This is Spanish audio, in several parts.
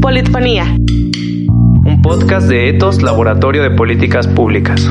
Politfonía. Un podcast de Etos Laboratorio de Políticas Públicas.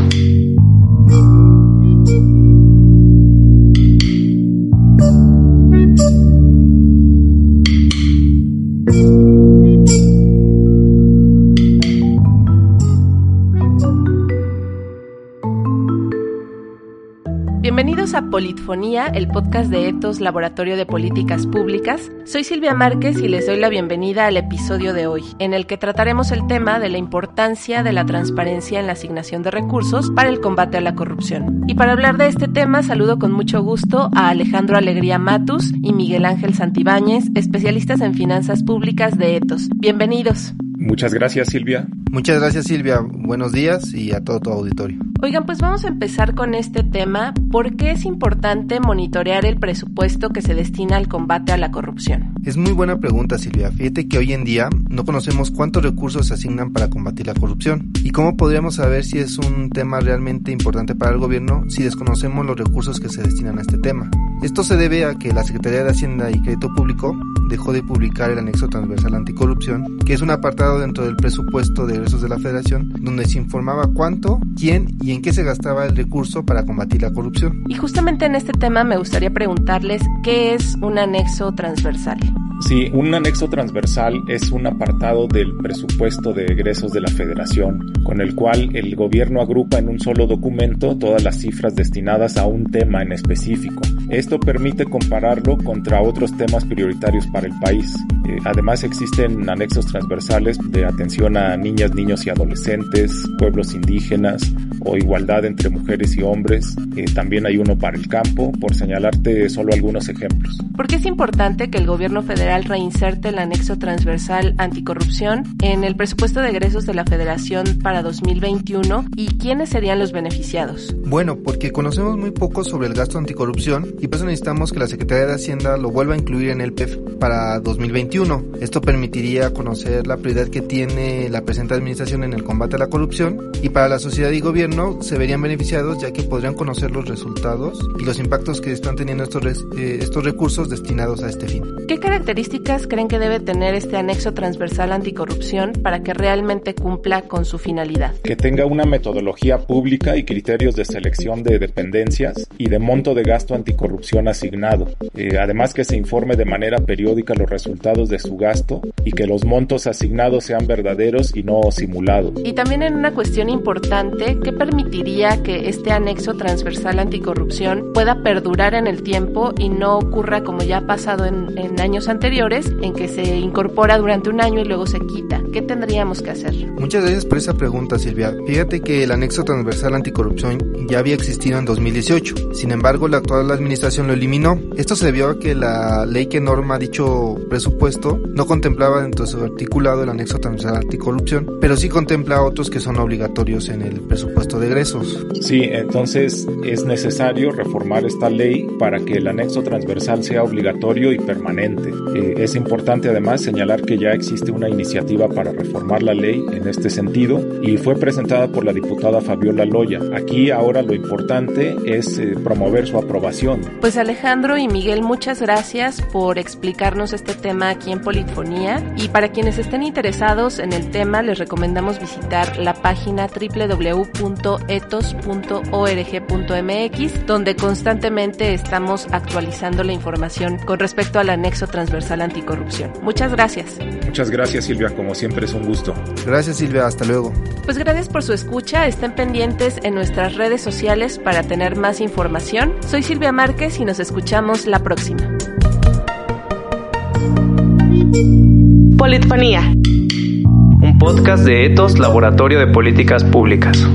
Bienvenidos a Politfonía, el podcast de Etos Laboratorio de Políticas Públicas. Soy Silvia Márquez y les doy la bienvenida al episodio de hoy, en el que trataremos el tema de la importancia de la transparencia en la asignación de recursos para el combate a la corrupción. Y para hablar de este tema, saludo con mucho gusto a Alejandro Alegría Matus y Miguel Ángel Santibáñez, especialistas en finanzas públicas de Etos. Bienvenidos. Muchas gracias, Silvia. Muchas gracias, Silvia. Buenos días y a todo tu auditorio. Oigan, pues vamos a empezar con este tema. ¿Por qué es importante monitorear el presupuesto que se destina al combate a la corrupción? Es muy buena pregunta, Silvia. Fíjate que hoy en día no conocemos cuántos recursos se asignan para combatir la corrupción. ¿Y cómo podríamos saber si es un tema realmente importante para el gobierno si desconocemos los recursos que se destinan a este tema? Esto se debe a que la Secretaría de Hacienda y Crédito Público dejó de publicar el anexo transversal anticorrupción, que es un apartado dentro del presupuesto de egresos de la Federación, donde se informaba cuánto, quién y en qué se gastaba el recurso para combatir la corrupción. Y justamente en este tema me gustaría preguntarles qué es un anexo transversal. Sí, un anexo transversal es un apartado del presupuesto de egresos de la Federación, con el cual el gobierno agrupa en un solo documento todas las cifras destinadas a un tema en específico. Esto permite compararlo contra otros temas prioritarios para el país. Eh, además existen anexos transversales de atención a niñas, niños y adolescentes, pueblos indígenas o igualdad entre mujeres y hombres. Eh, también hay uno para el campo, por señalarte solo algunos ejemplos. ¿Por qué es importante que el gobierno federal reinserte el anexo transversal anticorrupción en el presupuesto de egresos de la Federación para 2021 y quiénes serían los beneficiados? Bueno, porque conocemos muy poco sobre el gasto anticorrupción y por eso necesitamos que la Secretaría de Hacienda lo vuelva a incluir en el PEF para 2021. Esto permitiría conocer la prioridad que tiene la presente administración en el combate a la corrupción y para la sociedad y gobierno se verían beneficiados ya que podrían conocer los resultados y los impactos que están teniendo estos, eh, estos recursos destinados a este fin. ¿Qué características creen que debe tener este anexo transversal anticorrupción para que realmente cumpla con su finalidad? Que tenga una metodología pública y criterios de selección de dependencias y de monto de gasto anticorrupción asignado. Eh, además que se informe de manera periódica los resultados de su gasto y que los montos asignados sean verdaderos y no simulados. Y también en una cuestión importante, ¿qué permitiría que este anexo transversal anticorrupción pueda perdurar en el tiempo y no ocurra como ya ha pasado en, años anteriores, en que se incorpora durante un año y luego se quita? ¿Qué tendríamos que hacer? Muchas gracias por esa pregunta, Silvia. Fíjate que el anexo transversal anticorrupción ya había existido en 2018. Sin embargo, la actual administración lo eliminó. Esto se debió a que la ley que norma dicho presupuesto no contemplaba dentro de su articulado el anexo transversal anticorrupción, pero sí contempla otros que son obligatorios en el presupuesto de egresos. Sí, entonces es necesario reformar esta ley para que el anexo transversal sea obligatorio y permanente. Eh, es importante además señalar que ya existe una iniciativa para reformar la ley en este sentido y fue presentada por la diputada Fabiola Loya. Aquí ahora lo importante es eh, promover su aprobación. Pues Alejandro y Miguel, muchas gracias por explicarnos este tema aquí en Politfonía y para quienes estén interesados en el tema les recomendamos visitar la página www.etos.org.mx donde constantemente estamos actualizando la información con respecto al anexo transversal anticorrupción. Muchas gracias. Muchas gracias Silvia, como siempre es un gusto. Gracias Silvia, hasta luego. Pues gracias por su escucha, estén pendientes en nuestras redes sociales para tener más información. Soy Silvia Márquez y nos escuchamos la próxima. Politfonía. Un podcast de Etos Laboratorio de Políticas Públicas.